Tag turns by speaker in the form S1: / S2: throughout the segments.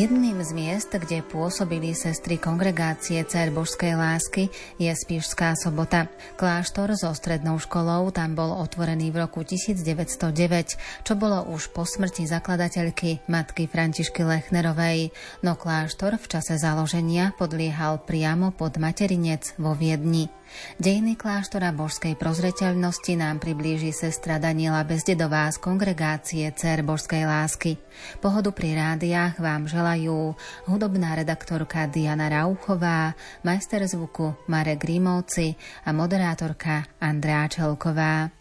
S1: Jedným z miest, kde pôsobili sestry kongregácie Cer Božskej lásky, je Spišská sobota. Kláštor so strednou školou tam bol otvorený v roku 1909, čo bolo už po smrti zakladateľky matky Františky Lechnerovej, no kláštor v čase založenia podliehal priamo pod materinec vo Viedni. Dejiny kláštora božskej prozreteľnosti nám priblíži sestra Daniela Bezdedová z kongregácie Cer Božskej lásky. Pohodu pri rádiách vám želajú hudobná redaktorka Diana Rauchová, majster zvuku Marek Rímovci a moderátorka Andrá Čelková.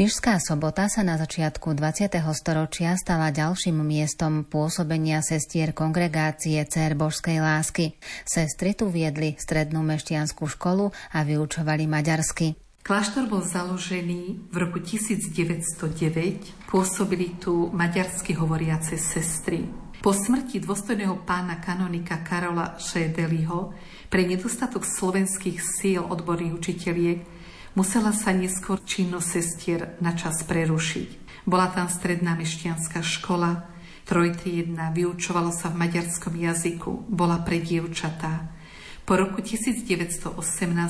S1: Spišská sobota sa na začiatku 20. storočia stala ďalším miestom pôsobenia sestier kongregácie Cér Božskej lásky. Sestry tu viedli strednú meštianskú školu a vyučovali maďarsky.
S2: Kláštor bol založený v roku 1909. Pôsobili tu maďarsky hovoriace sestry. Po smrti dôstojného pána kanonika Karola Šédeliho pre nedostatok slovenských síl odborných učiteľiek Musela sa neskôr činnosť sestier na čas prerušiť. Bola tam stredná mešťanská škola, trojtriedna, vyučovalo sa v maďarskom jazyku, bola pre dievčatá. Po roku 1918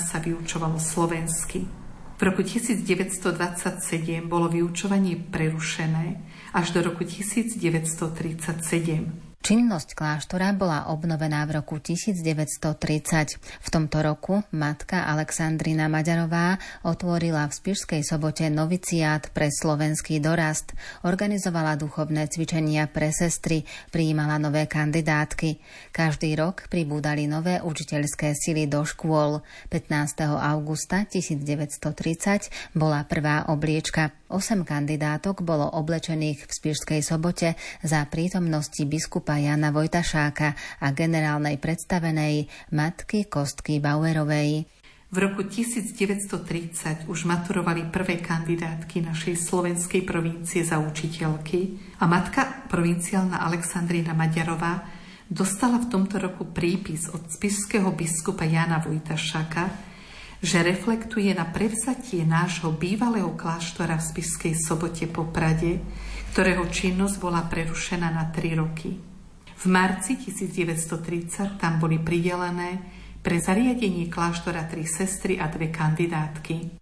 S2: sa vyučovalo slovensky. V roku 1927 bolo vyučovanie prerušené až do roku 1937.
S1: Činnosť kláštora bola obnovená v roku 1930. V tomto roku matka Alexandrina Maďarová otvorila v Spišskej sobote noviciát pre slovenský dorast, organizovala duchovné cvičenia pre sestry, prijímala nové kandidátky. Každý rok pribúdali nové učiteľské sily do škôl. 15. augusta 1930 bola prvá obliečka. Osem kandidátok bolo oblečených v Spišskej sobote za prítomnosti biskupa Jana Vojtašáka a generálnej predstavenej matky Kostky Bauerovej.
S2: V roku 1930 už maturovali prvé kandidátky našej slovenskej provincie za učiteľky a matka provinciálna Alexandrina Maďarová dostala v tomto roku prípis od spišského biskupa Jana Vojtašáka, že reflektuje na prevzatie nášho bývalého kláštora v Spiskej sobote po Prade, ktorého činnosť bola prerušená na tri roky. V marci 1930 tam boli pridelené pre zariadenie kláštora tri sestry a dve kandidátky.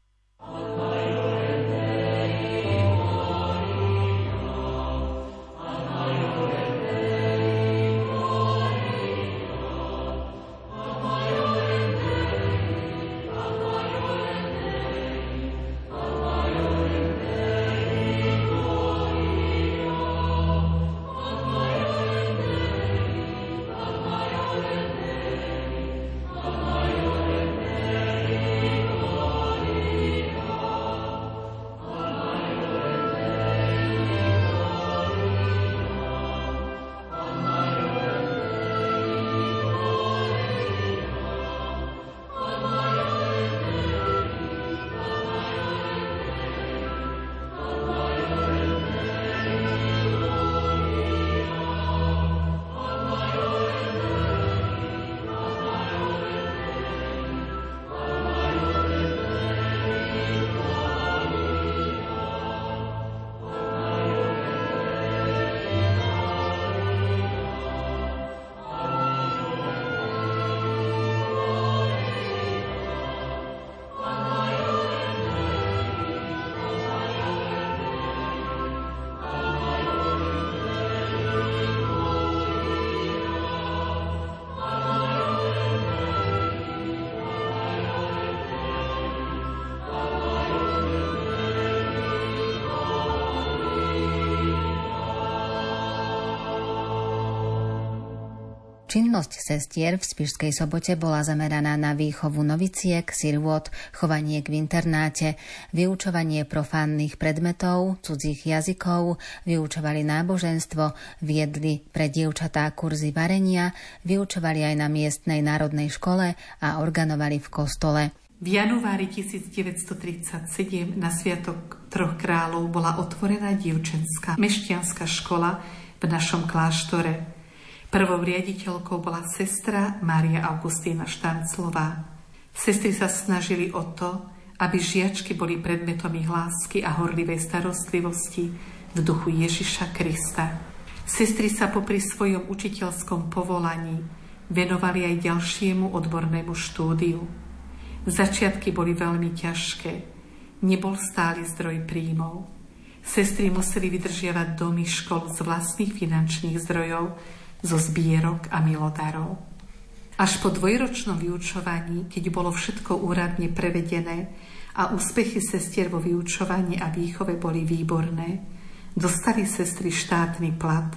S1: Činnosť sestier v Spišskej sobote bola zameraná na výchovu noviciek, sirvot, chovanie v internáte, vyučovanie profánnych predmetov, cudzích jazykov, vyučovali náboženstvo, viedli pre dievčatá kurzy varenia, vyučovali aj na miestnej národnej škole a organovali v kostole.
S2: V januári 1937 na Sviatok troch kráľov bola otvorená dievčenská mešťanská škola v našom kláštore. Prvou riaditeľkou bola sestra Mária Augustína Štanclová. Sestry sa snažili o to, aby žiačky boli predmetom ich lásky a horlivej starostlivosti v duchu Ježiša Krista. Sestry sa popri svojom učiteľskom povolaní venovali aj ďalšiemu odbornému štúdiu. Začiatky boli veľmi ťažké. Nebol stály zdroj príjmov. Sestry museli vydržiavať domy škol z vlastných finančných zdrojov, zo zbierok a milodarov. Až po dvojročnom vyučovaní, keď bolo všetko úradne prevedené a úspechy sestier vo vyučovaní a výchove boli výborné, dostali sestry štátny plat.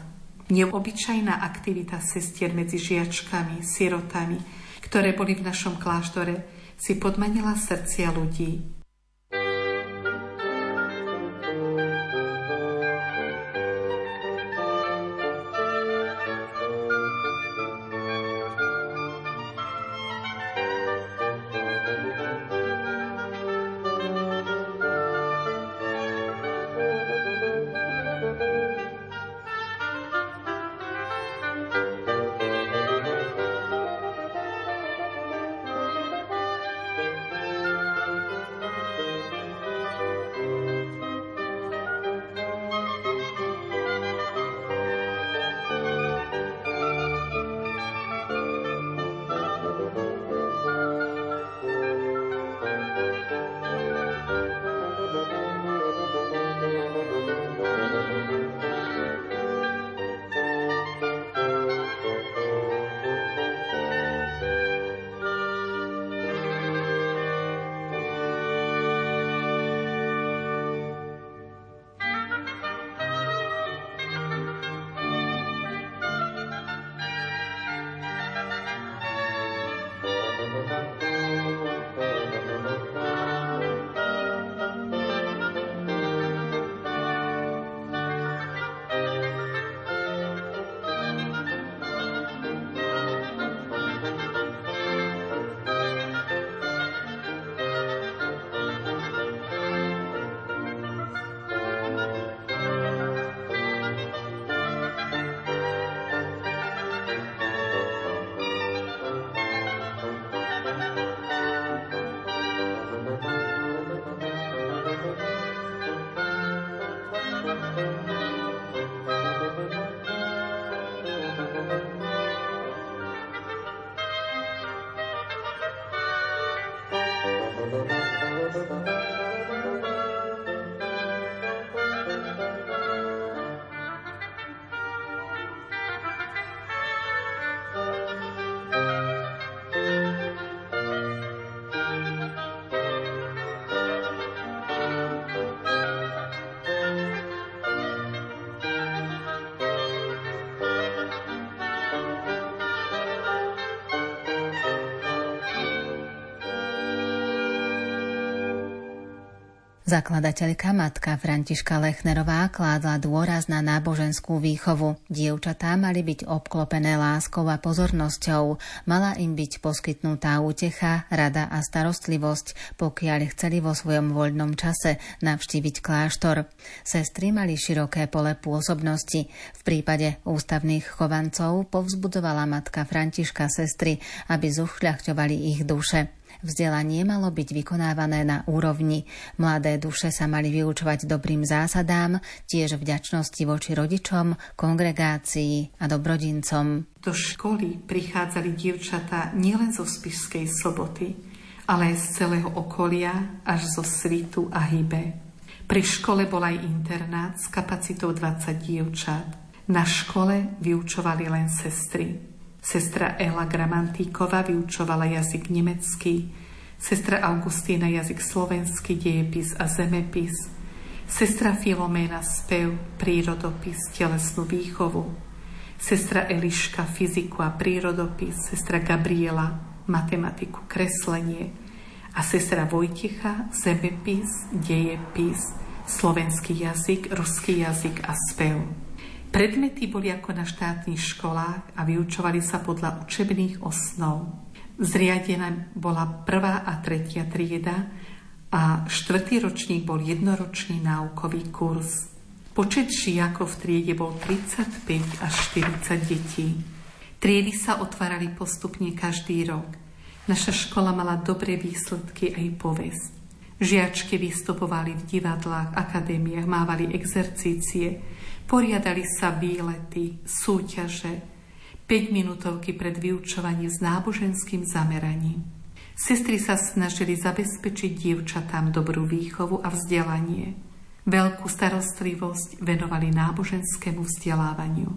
S2: Neobyčajná aktivita sestier medzi žiačkami, sirotami, ktoré boli v našom kláštore, si podmanila srdcia ľudí
S1: Zakladateľka matka Františka Lechnerová kládla dôraz na náboženskú výchovu. Dievčatá mali byť obklopené láskou a pozornosťou. Mala im byť poskytnutá útecha, rada a starostlivosť, pokiaľ chceli vo svojom voľnom čase navštíviť kláštor. Sestry mali široké pole pôsobnosti. V prípade ústavných chovancov povzbudovala matka Františka sestry, aby zušľachťovali ich duše. Vzdelanie malo byť vykonávané na úrovni. Mladé duše sa mali vyučovať dobrým zásadám, tiež vďačnosti voči rodičom, kongregácii a dobrodincom.
S2: Do školy prichádzali dievčatá nielen zo Spišskej soboty, ale aj z celého okolia až zo Svitu a Hybe. Pri škole bol aj internát s kapacitou 20 dievčat. Na škole vyučovali len sestry. Sestra Ela Gramantíková vyučovala jazyk nemecký, sestra Augustína jazyk slovenský, dejepis a zemepis, sestra Filoména spev, prírodopis, telesnú výchovu, sestra Eliška fyziku a prírodopis, sestra Gabriela matematiku, kreslenie. A sestra Vojticha zemepis, dejepis, slovenský jazyk, ruský jazyk a spev. Predmety boli ako na štátnych školách a vyučovali sa podľa učebných osnov. Zriadená bola prvá a tretia trieda a štvrtý ročník bol jednoročný náukový kurz. Počet žiakov v triede bol 35 až 40 detí. Triedy sa otvárali postupne každý rok. Naša škola mala dobré výsledky aj povesť. Žiačky vystupovali v divadlách, akadémiách, mávali exercície, poriadali sa výlety, súťaže, 5-minútovky pred vyučovaním s náboženským zameraním. Sestry sa snažili zabezpečiť dievčatám dobrú výchovu a vzdelanie. Veľkú starostlivosť venovali náboženskému vzdelávaniu.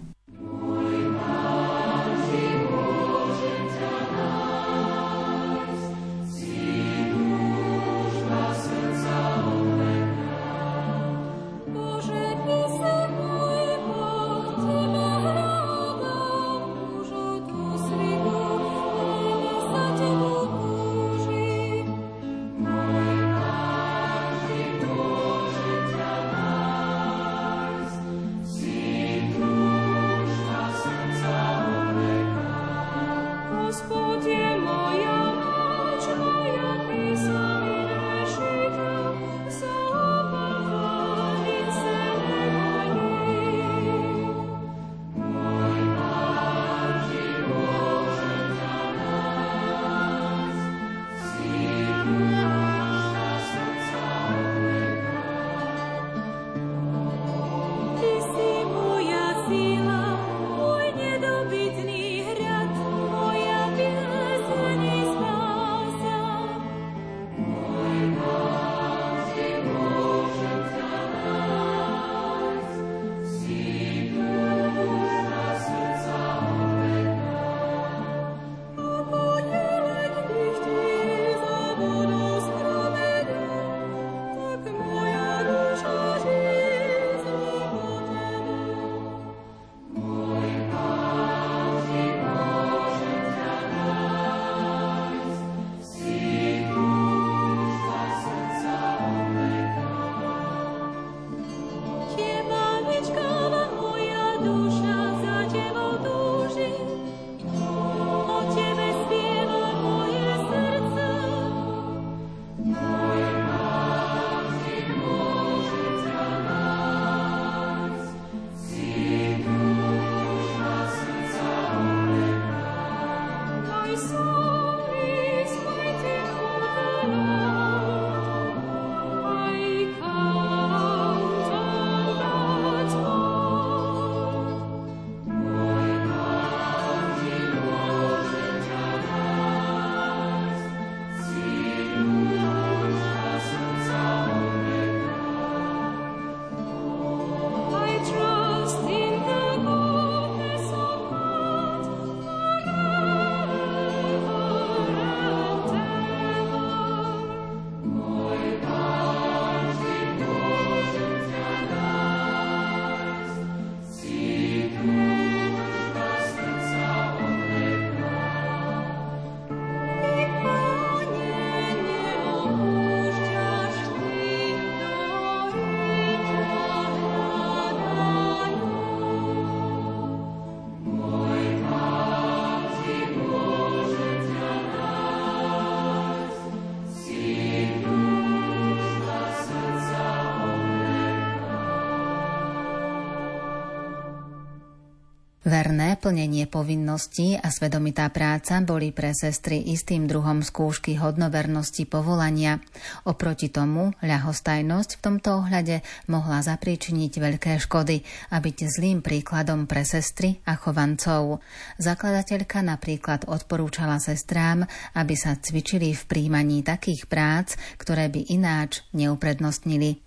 S1: Verné plnenie povinností a svedomitá práca boli pre sestry istým druhom skúšky hodnovernosti povolania. Oproti tomu ľahostajnosť v tomto ohľade mohla zapríčiniť veľké škody a byť zlým príkladom pre sestry a chovancov. Zakladateľka napríklad odporúčala sestrám, aby sa cvičili v príjmaní takých prác, ktoré by ináč neuprednostnili.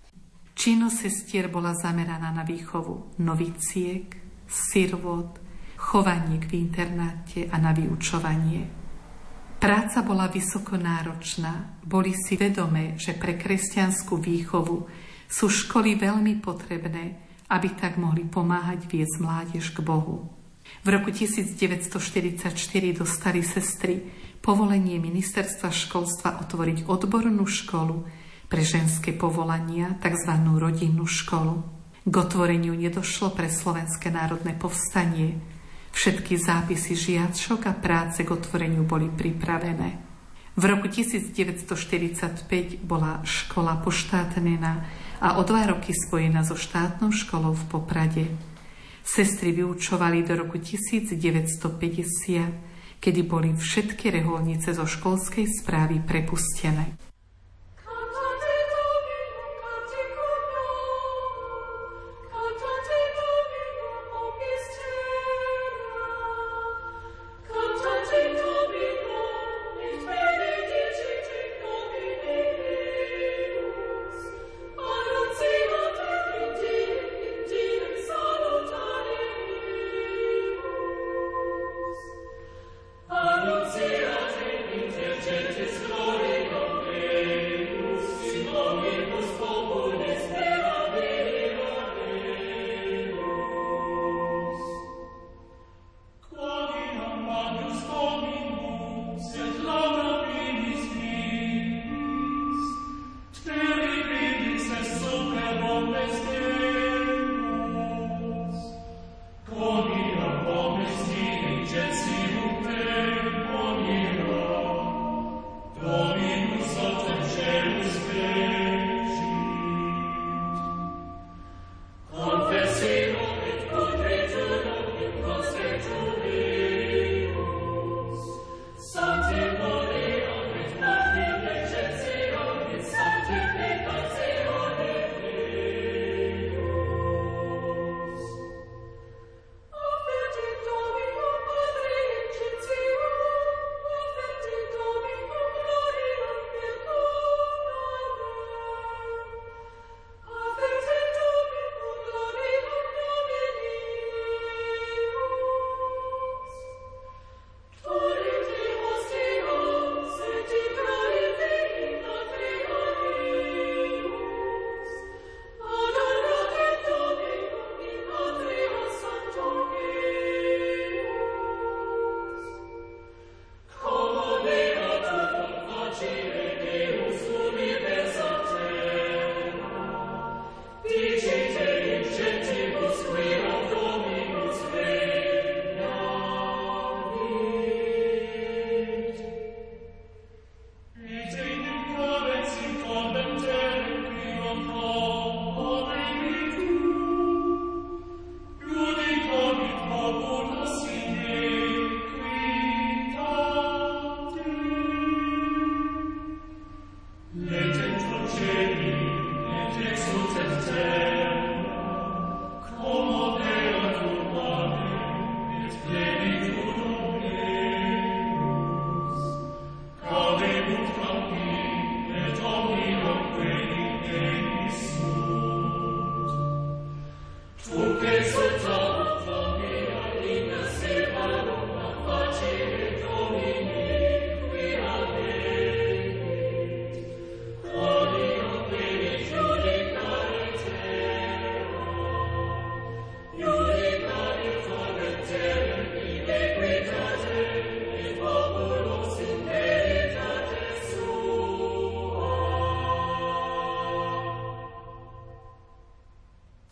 S2: Činnosť sestier bola zameraná na výchovu noviciek, sirvot, chovanie v internáte a na vyučovanie. Práca bola vysoko náročná. Boli si vedomé, že pre kresťanskú výchovu sú školy veľmi potrebné, aby tak mohli pomáhať viesť mládež k Bohu.
S3: V roku 1944 dostali sestry povolenie ministerstva školstva otvoriť odbornú školu pre ženské povolania, tzv. rodinnú školu. K otvoreniu nedošlo pre Slovenské národné povstanie. Všetky zápisy žiačok a práce k otvoreniu boli pripravené. V roku 1945 bola škola poštátnená a o dva roky spojená so štátnou školou v Poprade. Sestry vyučovali do roku 1950, kedy boli všetky reholnice zo školskej správy prepustené.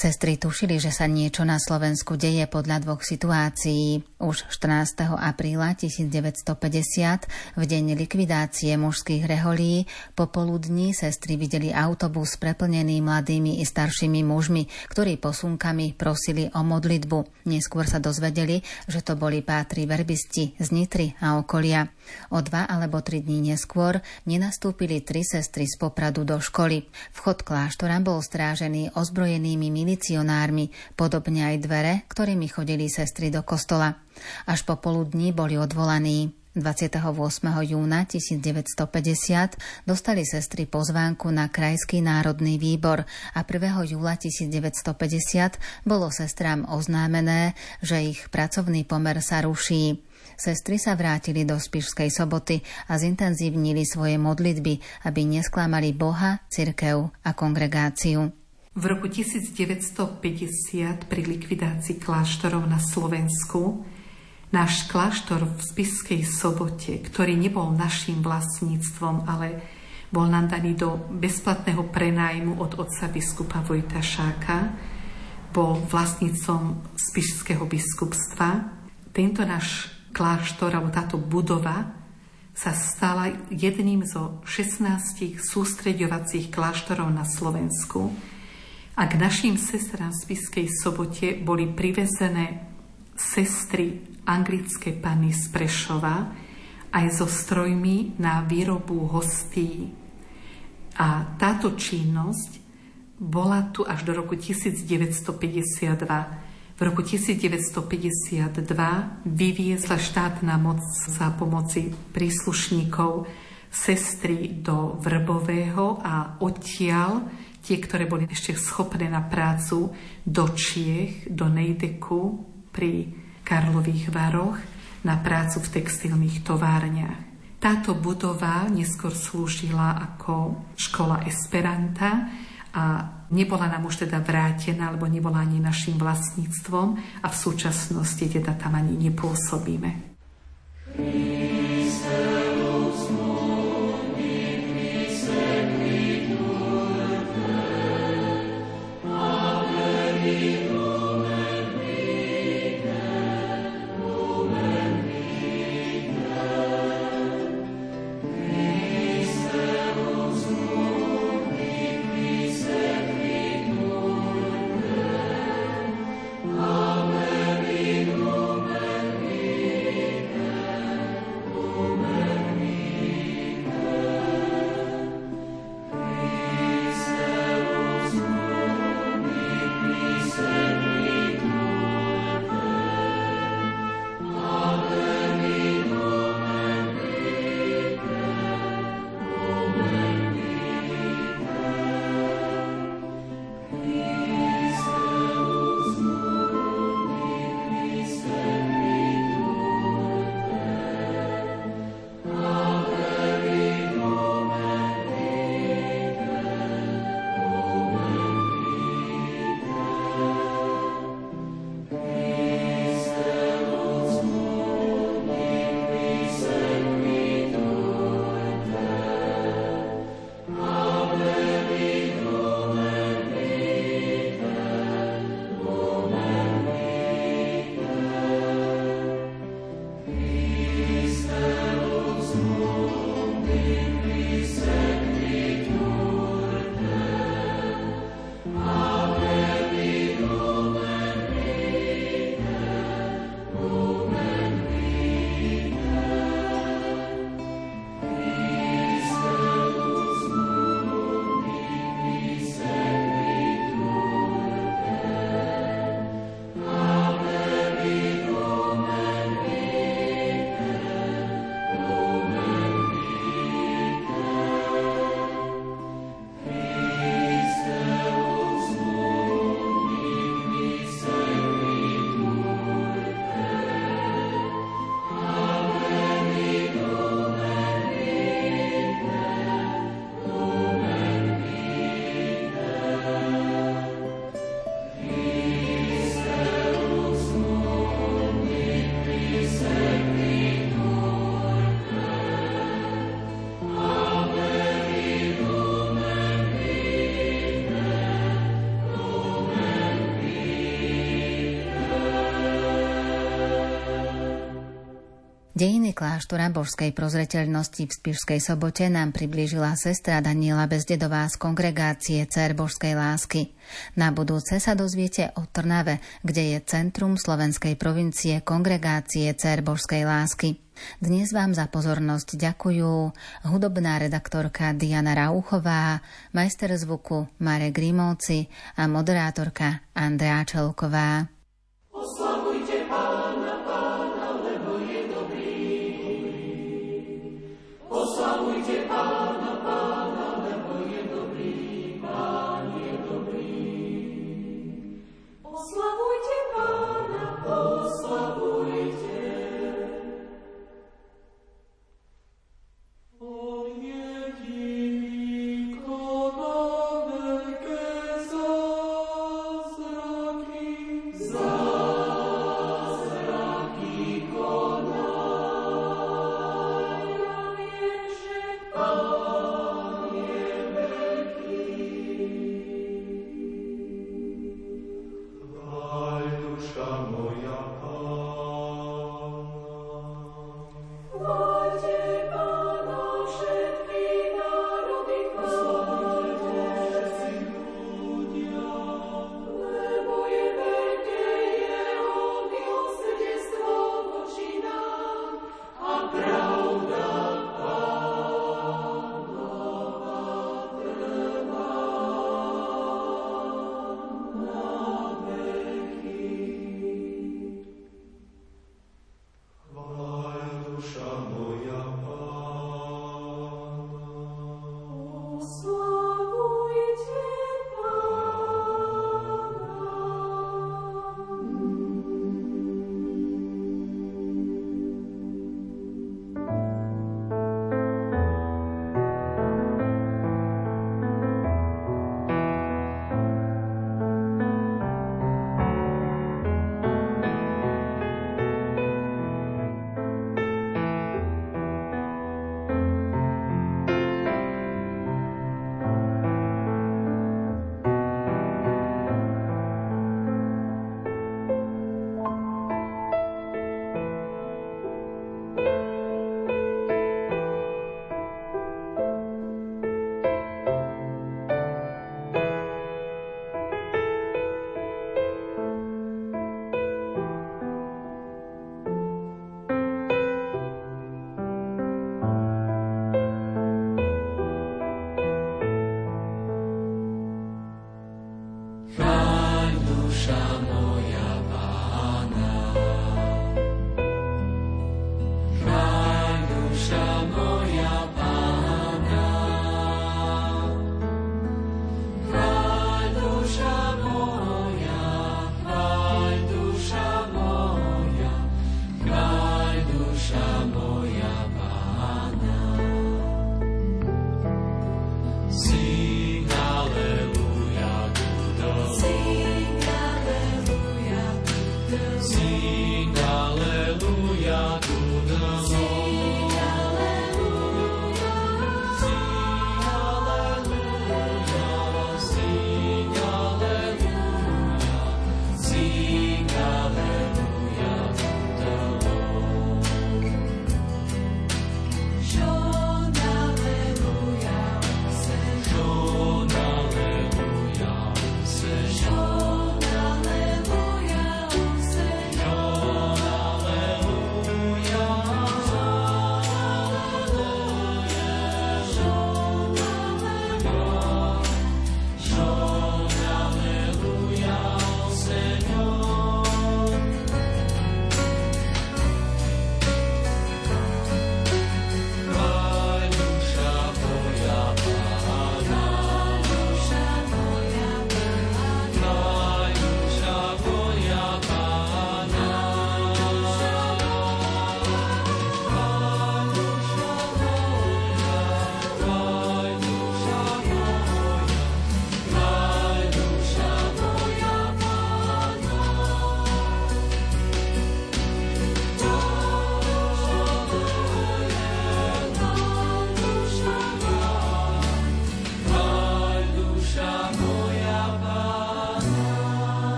S1: Sestry tušili, že sa niečo na Slovensku deje podľa dvoch situácií. Už 14. apríla 1950, v deň likvidácie mužských reholí, popoludní sestry videli autobus preplnený mladými i staršími mužmi, ktorí posunkami prosili o modlitbu. Neskôr sa dozvedeli, že to boli pátri verbisti z Nitry a okolia. O dva alebo tri dní neskôr nenastúpili tri sestry z Popradu do školy. Vchod kláštora bol strážený ozbrojenými milicionármi, podobne aj dvere, ktorými chodili sestry do kostola. Až po poludní boli odvolaní. 28. júna 1950 dostali sestry pozvánku na Krajský národný výbor a 1. júla 1950 bolo sestrám oznámené, že ich pracovný pomer sa ruší. Sestry sa vrátili do Spišskej soboty a zintenzívnili svoje modlitby, aby nesklamali Boha, cirkev a kongregáciu.
S2: V roku 1950 pri likvidácii kláštorov na Slovensku náš kláštor v Spiskej sobote, ktorý nebol našim vlastníctvom, ale bol nám daný do bezplatného prenájmu od otca biskupa Vojta Šáka, bol vlastníctvom Spišského biskupstva. Tento náš kláštor, alebo táto budova, sa stala jedným zo 16 sústreďovacích kláštorov na Slovensku, a k našim sestrám v Spiskej sobote boli privezené sestry anglické panny z Prešova aj so strojmi na výrobu hostí. A táto činnosť bola tu až do roku 1952. V roku 1952 vyviezla štátna moc za pomoci príslušníkov sestry do Vrbového a odtiaľ tie, ktoré boli ešte schopné na prácu, do Čiech, do Nejdeku pri Karlových Varoch na prácu v textilných továrniach. Táto budova neskôr slúžila ako škola Esperanta a nebola nám už teda vrátená, alebo nebola ani našim vlastníctvom a v súčasnosti teda tam ani nepôsobíme. Christe.
S1: Dejiny kláštora božskej prozreteľnosti v Spišskej sobote nám priblížila sestra Daniela Bezdedová z kongregácie Cer božskej lásky. Na budúce sa dozviete o Trnave, kde je centrum slovenskej provincie kongregácie Cer božskej lásky. Dnes vám za pozornosť ďakujú hudobná redaktorka Diana Rauchová, majster zvuku Marek Grimovci a moderátorka Andrea Čelková.